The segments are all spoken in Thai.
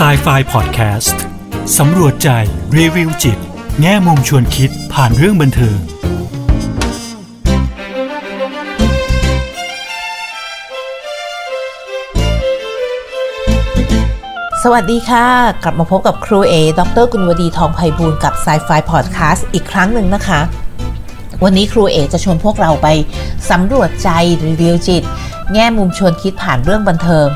s i ไฟ Podcast สำรวจใจ รีวิวจิต แง่มุมชวนคิดผ่านเรื่องบันเทิงสวัสดีค่ะ กลับมาพบกับครูเอ ดรกุลวดีทองไพบูลกับ Sci-Fi Podcast อีกครั้งหนึ่งนะคะ วันนี้ครูเอจะชวนพวกเราไปสำรวจใจรีวิวจิต แง่มุมชวนคิดผ่านเรื่องบันเทิง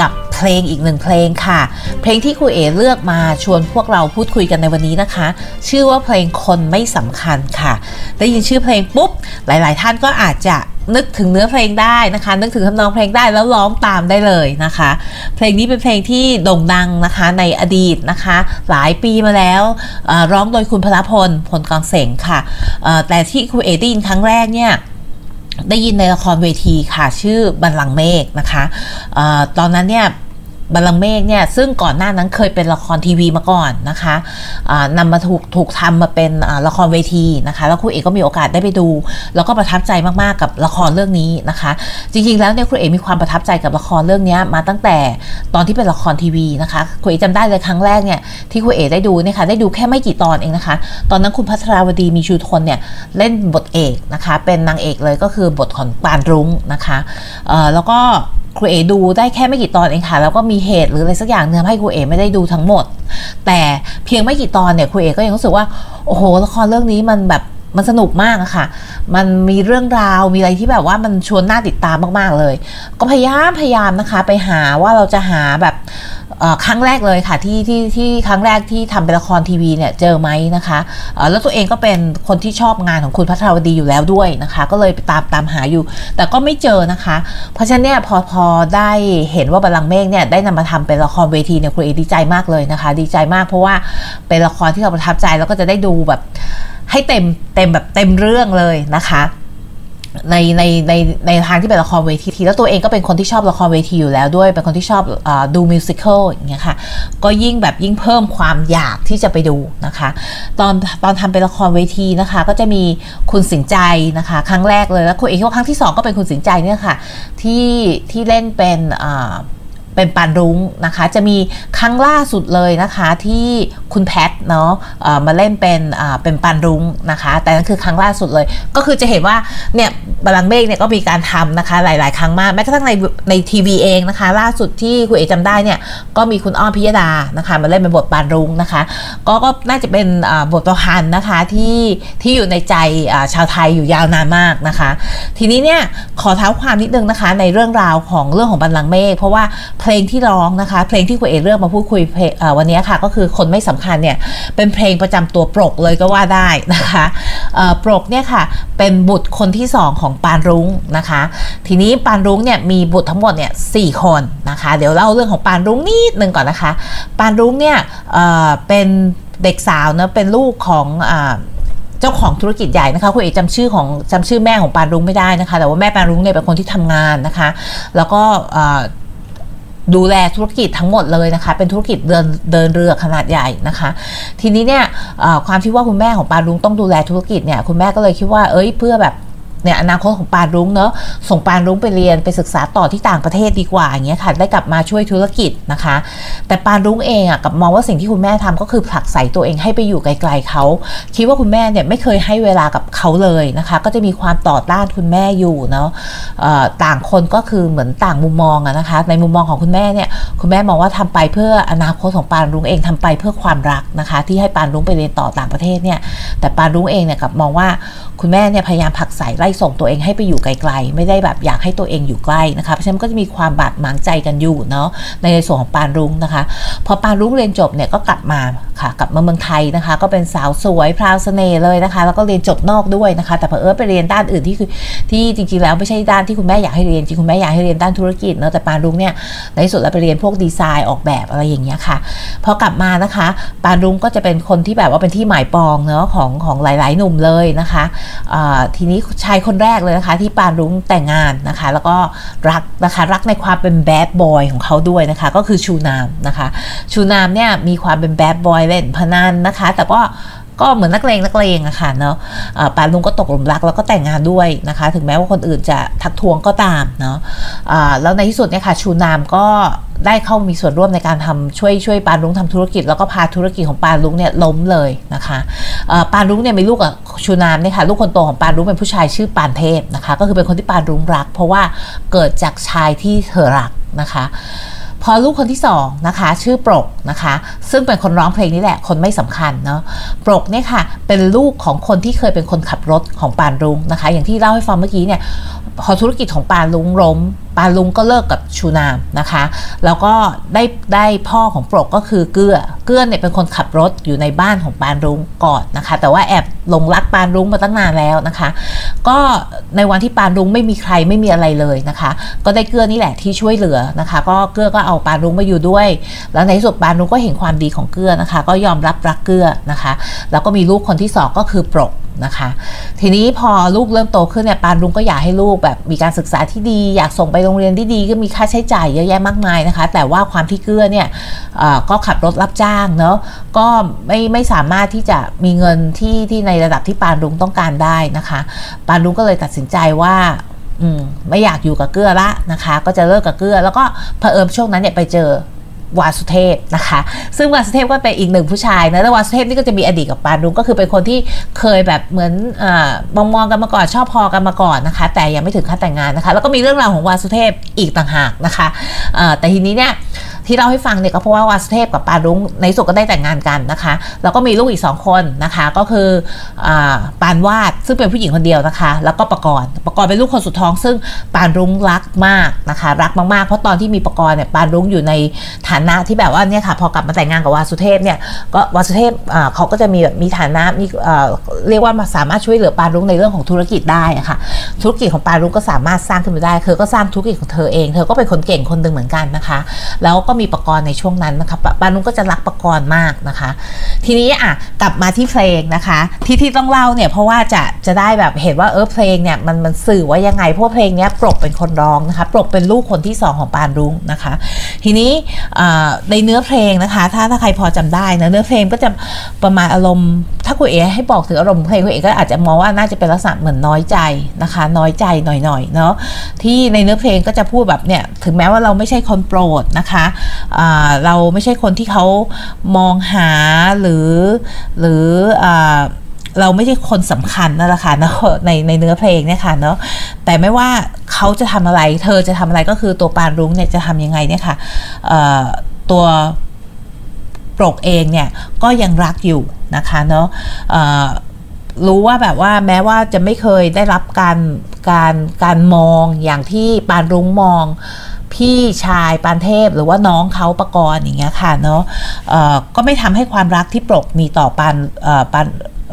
กับ เพลงอีกหนึ่งเพลงค่ะ เพลงที่ครูเอเลือกมาชวนพวกเราพูดคุยกันในวันนี้นะคะ ชื่อว่าเพลงคนไม่สำคัญค่ะ ได้ยินชื่อเพลงปุ๊บ หลาย ๆ ท่านก็อาจจะนึกถึงเนื้อเพลงได้นะคะ นึกถึงทำนองเพลงได้แล้วร้องตามได้เลยนะคะ เพลงนี้เป็นเพลงที่โด่งดังนะคะในอดีตนะคะ หลายปีมาแล้วร้องโดยคุณพลพลพลกองเสงค่ะเอ่อแต่ที่ครูเอได้ยินครั้งแรกเนี่ยได้ยินในละครเวทีค่ะ ชื่อบัลลังก์เมฆนะคะออตอนนั้นเนี่ย บัลลังก์เมฆเนี่ยซึ่งก่อนหน้านั้นเคยเป็นละครทีวีมาก่อนนะคะนำมาถูกถูกทำมาเป็นละครเวทีนะคะ แล้วครูเอกก็มีโอกาสได้ไปดู แล้วก็ประทับใจมากๆกับละครเรื่องนี้นะคะ จริงๆแล้วเนี่ยครูเอกมีความประทับใจกับละครเรื่องนี้มาตั้งแต่ตอนที่เป็นละครทีวีนะคะครูเอกจำได้เลยครั้งแรกเนี่ยที่ครูเอกได้ดูเนี่ยค่ะได้ดูแค่ไม่กี่ตอนเองนะคะ ตอนนั้นคุณพัทราวดีมีชูทนเนี่ยเล่นบทเอกนะคะ เป็นนางเอกเลยก็คือบทของปานรุ้งนะคะแล้วก็ ครูเอดูได้แค่ไม่กี่ตอนเองค่ะแล้วก็มีเหตุหรืออะไรสักอย่างเนื้อให้ครูเอไม่ได้ดูทั้งหมด แต่เพียงไม่กี่ตอนเนี่ยครูเอก็ยังรู้สึกว่าโอ้โหละครเรื่องนี้มันแบบ มันสนุกมากอะค่ะ มันมีเรื่องราวมีอะไรที่แบบว่ามันชวนน่าติดตามมากๆเลย ก็พยายามพยายามนะคะ ไปหาว่าเราจะหาแบบครั้งแรกเลยค่ะที่ที่ที่ครั้งแรกที่ทำเป็นละครทีวีเนี่ยเจอไหมนะคะแล้วตัวเองก็เป็นคนที่ชอบงานของคุณพัทรวดีอยู่แล้วด้วยนะคะ ก็เลยไปตามตามหาอยู่ แต่ก็ไม่เจอนะคะ เพราะฉะนั้นเนี่ยพอพอได้เห็นว่าบัลลังเมฆเนี่ยได้นำมาทำเป็นละครเวทีเนี่ยครูเอดีใจมากเลยนะคะ ดีใจมากเพราะว่าเป็นละครที่เราประทับใจแล้วก็จะได้ดูแบบ ให้เต็มเต็มแบบเต็มเรื่องเลยนะคะในในในในทางที่เป็นละครเวที แล้วตัวเองก็เป็นคนที่ชอบละครเวทีอยู่แล้วด้วย เป็นคนที่ชอบอดูมิวสิควลอย่างเงี้ยค่ะ ก็ยิ่งแบบยิ่งเพิ่มความอยากที่จะไปดูนะคะ ตอนตอนทำเป็นละครเวทีนะคะ ก็จะมีคุณสิงใจนะคะ ครั้งแรกเลยแล้วคุณเอกก็ครั้งที่สองก็เป็นคุณสิงใจเนี่ยค่ะที่ที่เล่นเป็นอ่า เป็นปานรุ้งนะคะ จะมีครั้งล่าสุดเลยนะคะที่คุณแพทเนาะมาเล่นเป็นเป็นปานรุ้งนะคะ แต่นั่นคือครั้งล่าสุดเลย ก็คือจะเห็นว่าเนี่ยบาลังก์เมฆเนี่ยก็มีการทำนะคะหลาย ๆ ครั้งมากแม้กระทั่งในในทีวีเองนะคะ ล่าสุดที่คุณเอกจำได้เนี่ยก็มีคุณอ้อมพิยดานะคะมาเล่นเป็นบทปานรุ้งนะคะก็ก็น่าจะเป็นบทประพันธ์นะคะที่ที่อยู่ในใจชาวไทยอยู่ยาวนานมากนะคะ ทีนี้เนี่ยขอเท้าความนิดนึงนะคะในเรื่องราวของเรื่องของบัลลังก์เมฆเพราะว่าเพลงที่ร้องนะคะ เพลงที่คุณเอเลือกมาพูดคุยวันนี้ค่ะก็คือคนไม่สำคัญเนี่ยเป็นเพลงประจำตัวปรกเลยก็ว่าได้นะคะปรกเนี่ยค่ะเป็นบุตรคนที่สองของปานรุ้งนะคะ ทีนี้ปานรุ้งเนี่ยมีบุตรทั้งหมดเนี่ยสี่คนนะคะ เดี๋ยวเล่าเรื่องของปานรุ้งนิดนึงก่อนนะคะ ปานรุ้งเนี่ยเเป็นเด็กสาวนะเป็นลูกของอเจ้าของธุรกิจใหญ่นะคะคุณเอกจำชื่อของจำชื่อแม่ของปานรุ้งไม่ได้นะคะ แต่ว่าแม่ปานรุ้งเนี่ยเป็นคนที่ทำงานนะคะ แล้วก็ ดูแลธุรกิจทั้งหมดเลยนะคะ เป็นธุรกิจเดินเดินเรือขนาดใหญ่นะคะ ทีนี้เนี่ยความที่ว่าคุณแม่ของปาลุงต้องดูแลธุรกิจเนี่ยคุณแม่ก็เลยคิดว่าเอ้ยเพื่อแบบ เนี่ยอนาคตของปานรุ้งเนาะส่งปานรุ้งไปเรียนไปศึกษาต่อที่ต่างประเทศดีกว่าอย่างเงี้ยค่ะได้กลับมาช่วยธุรกิจนะคะ แต่ปานรุ้งเองอะกับมองว่าสิ่งที่คุณแม่ทำก็คือผลักใส่ตัวเองให้ไปอยู่ไกลๆเขาคิดว่าคุณแม่เนี่ยไม่เคยให้เวลากับเขาเลยนะคะ ก็จะมีความต่อต้านคุณแม่อยู่เนาะต่างคนก็คือเหมือนต่างมุมมองอะนะคะ ในมุมมองของคุณแม่เนี่ยคุณแม่มองว่าทำไปเพื่ออนาคตของปานรุ้งเองทำไปเพื่อความรักนะคะ ที่ให้ปานรุ้งไปเรียนต่อต่างประเทศเนี่ยแต่ปานรุ้งเองเนี่ยกับมองว่าคุณแม่เนี่ยพยายามผลักใส่ไล่ส่งตัวเองให้ไปอยู่ไกลๆ ไม่ได้แบบอยากให้ตัวเองอยู่ใกล้นะคะ เพราะฉะนั้นก็จะมีความบาดหมางใจกันอยู่เนาะในส่วนของปานรุ้งนะคะ พอปานรุ้งเรียนจบเนี่ยก็กลับมาค่ะกลับมาเมืองไทยนะคะ ก็เป็นสาวสวยพราวเสน่ห์เลยนะคะ แล้วก็เรียนจบนอกด้วยนะคะ แต่เผอิญไปเรียนด้านอื่นที่คือที่จริงๆแล้วไม่ใช่ด้านที่คุณแม่อยากให้เรียนจริงคุณแม่อยากให้เรียนด้านธุรกิจเนาะแต่ปานรุ้งเนี่ยในที่สุดแล้วไปเรียนพวกดีไซน์ออกแบบอะไรอย่างเงี้ยค่ะพอกลับมานะคะ ปานรุ้งก็จะเป็นคนที่แบบว่าเป็นที่หมายปองเนาะของของหลาย ๆ หนุ่มเลยนะคะทีนี้ชายคนแรกเลยนะคะ ที่ปานรุ้งแต่งงานนะคะ แล้วก็รักนะคะรักในความเป็นแบดบอยของเขาด้วยนะคะ ก็คือชูนามนะคะ ชูนามเนี่ยมีความเป็นแบดบอยเล่นพนันนะคะ แต่ก็ก็เหมือนนักเลงนักเลงอะค่ะเนาะอ่าปานลุงก็ตกหลุมรักแล้วก็แต่งงานด้วยนะคะ ถึงแม้ว่าคนอื่นจะทักท้วงก็ตามเนาะอ่าแล้วในที่สุดเนี่ยค่ะชูนามก็ได้เข้ามีส่วนร่วมในการทำช่วยช่วยปานรุ้งทำธุรกิจ แล้วก็พาธุรกิจของปานรุ้งเนี่ยล้มเลยนะคะปานรุ้งเนี่ยมีลูกกับชูนามเนี่ยค่ะลูกคนโตของปานรุ้งเป็นผู้ชายชื่อปานเทพนะคะ ก็คือเป็นคนที่ปานรุ้งรัก เพราะว่าเกิดจากชายที่เธอรักนะคะ พอลูกคนที่สองนะคะชื่อปรกนะคะ ซึ่งเป็นคนร้องเพลงนี่แหละคนไม่สำคัญเนาะปรกเนี่ยค่ะเป็นลูกของคนที่เคยเป็นคนขับรถของปานรุ้งนะคะ อย่างที่เล่าให้ฟังเมื่อกี้เนี่ยพอธุรกิจของปานรุ้งล้ม ปาลุงก็เลิกกับชูนามนะคะ แล้วก็ได้ได้พ่อของปรกก็คือเกื้อ เกื้อเนี่ยเป็นคนขับรถอยู่ในบ้านของปานรุ้งก่อนนะคะ แต่ว่าแอบหลงรักปานรุ้งมาตั้งนานแล้วนะคะ ก็ในวันที่ปานรุ้งไม่มีใครไม่มีอะไรเลยนะคะ ก็ได้เกื้อนี่แหละที่ช่วยเหลือนะคะ ก็เกื้อก็เอาปานรุ้งมาอยู่ด้วย แล้วในที่สุดปานรุ้งก็เห็นความดีของเกื้อนะคะ ก็ยอมรับรักเกื้อนะคะ แล้วก็มีลูกคนที่สองก็คือปรก นะคะ ทีนี้พอลูกเริ่มโตขึ้นเนี่ยปานรุ้งก็อยากให้ลูกแบบมีการศึกษาที่ดี อยากส่งไปโรงเรียนที่ดีก็มีค่าใช้จ่ายเยอะแยะมากมายนะคะ แต่ว่าความที่เกื้อเนี่ยก็ขับรถรับจ้างเนาะก็ไม่ไม่สามารถที่จะมีเงินที่ที่ในระดับที่ปานรุ้งต้องการได้นะคะ ปานรุ้งก็เลยตัดสินใจว่าอืมไม่อยากอยู่กับเกื้อละนะคะ ก็จะเลิกกับเกื้อแล้วก็เผอิญช่วงนั้นเนี่ยไปเจอ วาสุเทพนะคะ ซึ่งวาสุเทพก็เป็นอีกหนึ่งผู้ชายนะแล้ววาสุเทพนี่ก็จะมีอดีตกับปานรุ้งก็คือเป็นคนที่เคยแบบเหมือนอมองมองกันมาก่อนชอบพอกันมาก่อนนะคะ แต่ยังไม่ถึงขั้นแต่งงานนะคะ แล้วก็มีเรื่องราวของวาสุเทพอีกต่างหากนะคะแต่ทีนี้เนี่ย ที่เล่าให้ฟังเนี่ยก็เพราะว่าวาสุเทพกับปารุ้งในสุดก็ได้แต่งงานกันนะคะ แล้วก็มีลูกอีก 2 คนนะคะ ก็คืออปานวาดซึ่งเป็นผู้หญิงคนเดียวนะคะ แล้วก็ประกรณ์ประกรณ์เป็นลูกคนสุดท้อง ซึ่งปานรุ้งรักมากนะคะ รักมากๆ เพราะตอนที่มีประกรณ์เนี่ยปานรุ้งอยู่ในฐานะที่แบบว่าเนี่ยค่ะพอกลับมาแต่งงานกับวาสุเทพเนี่ยก็วาสุเทพเขาก็จะมีแบบมีฐานะมีเรียกว่าสามารถช่วยเหลือปานรุ้งในเรื่องของธุรกิจได้ะค่ะธุรกิจของปานรุ้งก็สามารถสร้างขึ้นมาได้เธอก็สร้างธุรกิจของเธอเอง เธอก็เป็นคนเก่งคนหนึ่งเหมือนกันนะคะ แล้วก็มีประกรณ์ในช่วงนั้นนะคะปานุ้งก็จะรักประกรณ์มากนะคะ ทีนี้อะกลับมาที่เพลงนะคะ ที่ที่ต้องเล่าเนี่ยเพราะว่าจะจะได้แบบเห็นว่าเออเพลงเนี่ยมันมันสื่อว่ายังไงเพราะเพลงเนี้ยปรกเป็นคนร้องนะคะปรกเป็นลูกคนที่2ของปานรุ้งนะคะ ทีนี้ในเนื้อเพลงนะคะ ถ้าถ้าใครพอจำได้นะเนื้อเพลงก็จะประมาณอารมณ์ ถ้าคุณเอ๋ให้บอกถึงอารมณ์เพลงคุณเอ๋ก็อาจจะมองว่าน่าจะเป็นลักษณะเหมือนน้อยใจนะคะ น้อยใจหน่อยๆเนาะที่ในเนื้อเพลงก็จะพูดแบบเนี่ยถึงแม้ว่าเราไม่ใช่คนโปรดนะคะเราไม่ใช่คนที่เขามองหาหรือหรือเราไม่ใช่คนสำคัญนั่นแหละค่ะเนาะในในเนื้อเพลงเนี่ยค่ะเนาะแต่ไม่ว่าเขาจะทำอะไร เธอจะทำอะไรก็คือตัวปานรุ้งเนี่ยจะทำยังไงเนี่ยค่ะตัวโปรกเองเนี่ยก็ยังรักอยู่นะคะเนาะรู้ว่าแบบว่าแม้ว่าจะไม่เคยได้รับการการการมองอย่างที่ปานรุ้งมอง พี่ชายปานเทพหรือว่าน้องเขาประกรณ์อย่างเงี้ยค่ะเนาะก็ไม่ทำให้ความรักที่ปลกมีต่อปานปาน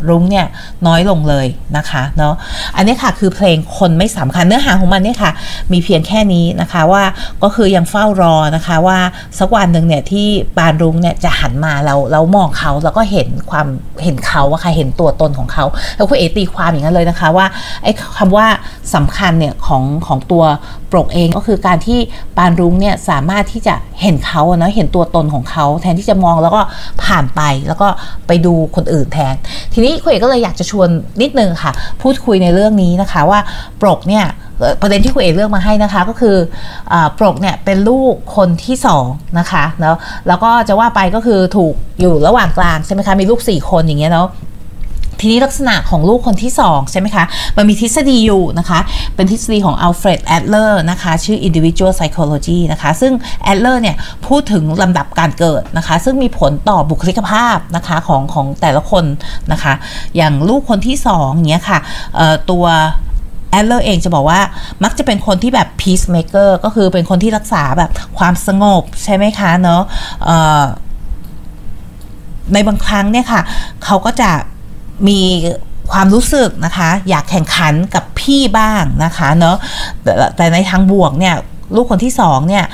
รุ้งเนี่ยน้อยลงเลยนะคะเนาะอันนี้ค่ะคือเพลงคนไม่สำคัญเนื้อหาของมันเนี่ยค่ะ มีเพียงแค่นี้นะคะว่าก็คือยังเฝ้ารอนะคะว่าสักวันหนึ่งเนี่ยที่ปานรุ้งเนี่ยจะหันมาเราเรามองเขาแล้วก็เห็นความเห็นเขาอะค่ะเห็นตัวตนของเขาแล้วคุณเอตีความอย่างนั้นเลยนะคะว่าไอ้คำว่าสำคัญเนี่ยของของตัวปรกเองก็คือการที่ปานรุ้งเนี่ยสามารถที่จะเห็นเขาเนาะเห็นตัวตนของเขา แทนที่จะมองแล้วก็ผ่านไปแล้วก็ไปดูคนอื่นแทน ทีนี้คุณเอกก็เลยอยากจะชวนนิดนึงค่ะ พูดคุยในเรื่องนี้นะคะว่าปรกเนี่ยประเด็นที่คุณเอกเลือกมาให้นะคะก็คืออปรกเนี่ยเป็นลูกคนที่สองนะคะเนาะแล้วก็จะว่าไปก็คือถูกอยู่ระหว่างกลางใช่ไหมคะมีลูกสี่คนอย่างเงี้ยเนาะ ทีนี้ลักษณะของลูกคนที่ 2 ใช่ไหมคะ มันมีทฤษฎีอยู่นะคะ เป็นทฤษฎีของอัลเฟรดแอดเลอร์นะคะ ชื่อ individual psychology นะคะ ซึ่งแอดเลอร์เนี่ย พูดถึงลำดับการเกิดนะคะ ซึ่งมีผลต่อบุคลิกภาพนะคะของของแต่ละคนนะคะ อย่างลูกคนที่2เนี้ยค่ะตัวแอดเลอร์เองจะบอกว่ามักจะเป็นคนที่แบบ peacemaker ก็คือเป็นคนที่รักษาแบบความสงบใช่ไหมคะเนาะในบางครั้งเนี่ยค่ะ เขาก็จะ มีความรู้สึกนะคะ อยากแข่งขันกับพี่บ้างนะคะเนาะแต่ในทางบวกเนี่ยลูกคนที่สองเนี่ย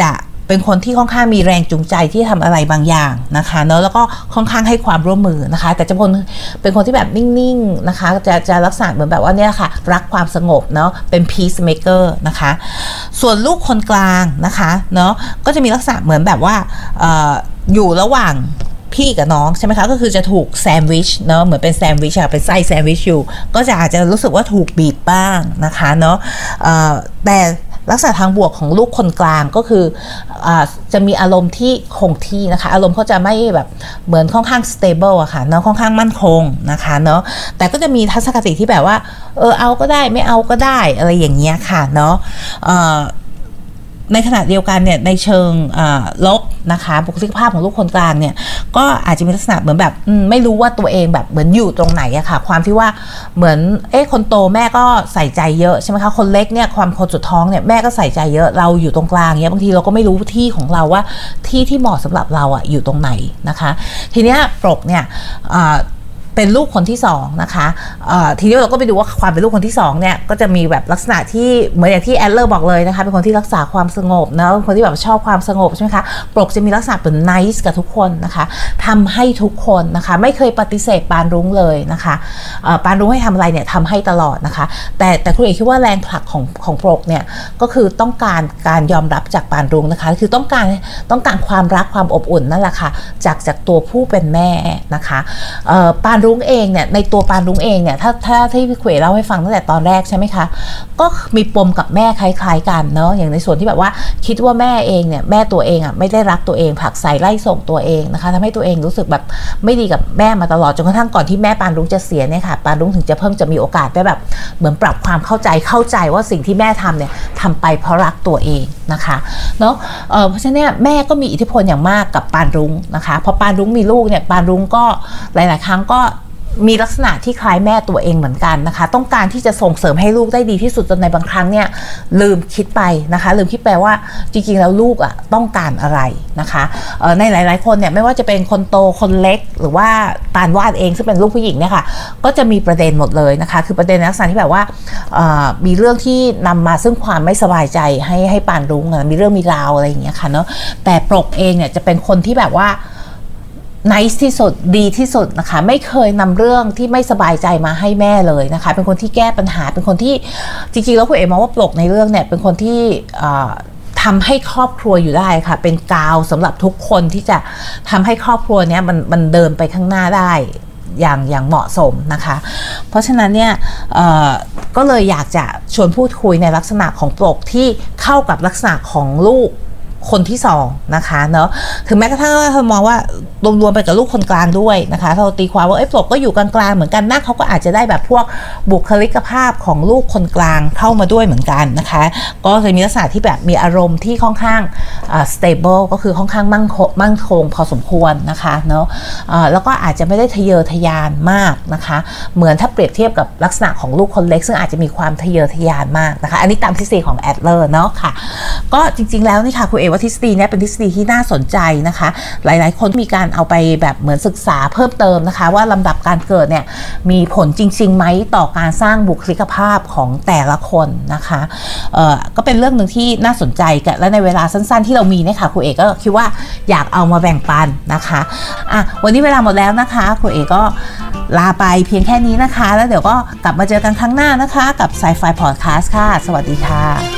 จะเป็นคนที่ค่อนข้างมีแรงจูงใจที่ทำอะไรบางอย่างนะคะเนาะแล้วก็ค่อนข้างให้ความร่วมมือนะคะ แต่จะเป็นเป็นคนที่แบบนิ่งๆนะคะจะจะลักษณะเหมือนแบบว่าเนี่ยค่ะ รักความสงบเนาะเป็น peacemaker นะคะ ส่วนลูกคนกลางนะคะเนาะก็จะมีลักษณะเหมือนแบบว่าออยู่ระหว่าง พี่กับน้องใช่ไหมคะ ก็คือจะถูกแซนด์วิชเนาะเหมือนเป็นแซนด์วิชอะเป็นไส้แซนด์วิชอยู่ ก็จะอาจจะรู้สึกว่าถูกบีบบ้างนะคะเนาะแต่ลักษณะทางบวกของลูกคนกลางก็คืออจะมีอารมณ์ที่คงที่นะคะ อารมณ์เขาจะไม่แบบเหมือนค่อนข้าง stable อะค่ะเนาะค่อนข้างมั่นคงนะคะเนาะแต่ก็จะมีทัศนคติที่แบบว่าเออเอาก็ได้ไม่เอาก็ได้อะไรอย่างเงี้ยค่ะเนาะในขณะเดียวกันเนี่ยในเชิงลบนะคะบุคลิกภาพของลูกคนกลางเนี่ย ก็อาจจะมีลักษณะเหมือนแบบไม่รู้ว่าตัวเองแบบเหมือนอยู่ตรงไหนอะค่ะ ความที่ว่าเหมือนเอ๊ะคนโตแม่ก็ใส่ใจเยอะใช่ไหมคะคนเล็กเนี่ยความคนสุดท้องเนี่ยแม่ก็ใส่ใจเยอะเราอยู่ตรงกลางเนี่ยบางทีเราก็ไม่รู้ที่ของเราว่าที่ที่เหมาะสำหรับเราอะอยู่ตรงไหนนะคะ ทีเนี้ยปรกเนี่ย เป็นลูกคนที่2นะคะทีนี้เราก็ไปดูว่าความเป็นลูกคนที่2เนี่ยก็จะมีแบบลักษณะที่เหมือนอย่างที่แอดเลอร์บอกเลยนะคะเป็นคนที่รักษาความสงบนะคนที่แบบชอบความสงบใช่ไหมคะปลกจะมีลักษณะเป็นไนส์กับทุกคนนะคะทำให้ทุกคนนะคะไม่เคยปฏิเสธปานรุ้งเลยนะคะปานรุ้งให้ทำอะไรเนี่ยทำให้ตลอดนะคะ แต่แต่คุณเอกคิดว่าแรงผลักของของปลกเนี่ยก็คือต้องการการยอมรับจากปานรุ้งนะคะ คือต้องการต้องการความรักความอบอุ่นนั่นแหละค่ะจากจากตัวผู้เป็นแม่นะคะปานรุ้งเองเนี่ยในตัวปานรุ้งเองเนี่ยถ้าถ้าที่พี่เขวเล่าให้ฟังตั้งแต่ตอนแรกใช่ไหมคะก็มีปมกับแม่คล้ายๆกันเนาะอย่างในส่วนที่แบบว่าคิดว่าแม่เองเนี่ยแม่ตัวเองอะไม่ได้รักตัวเองผักใส่ไล่ส่งตัวเองนะคะทำให้ตัวเองรู้สึกแบบไม่ดีกับแม่มาตลอดจนกระทั่งก่อนที่แม่ปานรุ้งจะเสียเนี่ยค่ะปานรุ้งถึงจะเพิ่งจะมีโอกาสได้แบบเหมือนปรับความเข้าใจเข้าใจว่าสิ่งที่แม่ทำเนี่ยทำไปเพราะรักตัวเองนะคะเนาะเเพราะฉะนั้นแม่ก็มีอิทธิพลอย่างมากกับปานรุ้งนะคะพอปานรุ้งมีลูกเนี่ยปานรุ้งก็หลาย ๆ ครั้งก็ มีลักษณะที่คล้ายแม่ตัวเองเหมือนกันนะคะ ต้องการที่จะส่งเสริมให้ลูกได้ดีที่สุดจนในบางครั้งเนี่ยลืมคิดไปนะคะ ลืมคิดไปว่าจริงๆแล้วลูกอะต้องการอะไรนะคะในหลาย ๆ คนเนี่ยไม่ว่าจะเป็นคนโตคนเล็ก หรือว่าปานวาดเองซึ่งเป็นลูกผู้หญิงเนี่ยค่ะก็จะมีประเด็นหมดเลยนะคะ คือประเด็นลักษณะที่แบบว่ามีเรื่องที่นำมาซึ่งความไม่สบายใจให้ให้ปานรุ้งมีเรื่องมีราวอะไรอย่างเงี้ยค่ะเนาะแต่ปรกเองเนี่ยจะเป็นคนที่แบบว่า ไนส์ที่สุดดีที่สุดนะคะ ไม่เคยนำเรื่องที่ไม่สบายใจมาให้แม่เลยนะคะ เป็นคนที่แก้ปัญหาเป็นคนที่จริงๆแล้วคุณเอ๋มองว่าปลกในเรื่องเนี่ยเป็นคนที่ทำให้ครอบครัวอยู่ได้ค่ะ เป็นกาวสำหรับทุกคนที่จะทำให้ครอบครัวเนี้ยมันมันเดินไปข้างหน้าได้อย่างอย่างเหมาะสมนะคะ เพราะฉะนั้นเนี่ยก็เลยอยากจะชวนพูดคุยในลักษณะของปลกที่เข้ากับลักษณะของลูก คนที่สองนะคะเนาะถึงแม้กระทั่งว่าเรามองว่ารวมๆไปกับลูกคนกลางด้วยนะคะเราตีความว่าไอ้ปลกก็อยู่กลางๆเหมือนกันนะเขาก็อาจจะได้แบบพวกบุคลิกภาพของลูกคนกลางเข้ามาด้วยเหมือนกันนะคะ ก็จะมีลักษณะที่แบบมีอารมณ์ที่ค่อนข้าง stable ก็คือค่อนข้างมั่งมั่งคงพอสมควรนะคะเนาะแล้วก็อาจจะไม่ได้ทะเยอทะยานมากนะคะ เหมือนถ้าเปรียบเทียบกับลักษณะของลูกคนเล็ก ซึ่งอาจจะมีความทะเยอทะยานมากนะคะ อันนี้ตามทฤษฎีของแอดเลอร์เนาะค่ะ ก็จริงๆแล้วนี่ค่ะคุณเอว่าทฤษฎีนี้เป็นทฤษฎีที่น่าสนใจนะคะ หลายๆ คนมีการเอาไปแบบเหมือนศึกษาเพิ่มเติมนะคะ ว่าลำดับการเกิดเนี่ยมีผลจริงๆไหมต่อการสร้างบุคลิกภาพของแต่ละคนนะคะเอ่อก็เป็นเรื่องหนึ่งที่น่าสนใจกันและในเวลาสั้นๆ ที่เรามีเนี่ยค่ะครูเอกก็คิดว่าอยากเอามาแบ่งปันนะคะอะวันนี้เวลาหมดแล้วนะคะครูเอกก็ลาไปเพียงแค่นี้นะคะ แล้วเดี๋ยวก็กลับมาเจอกันครั้งหน้านะคะ กับสายไฟพอดแคสต์ค่ะ สวัสดีค่ะ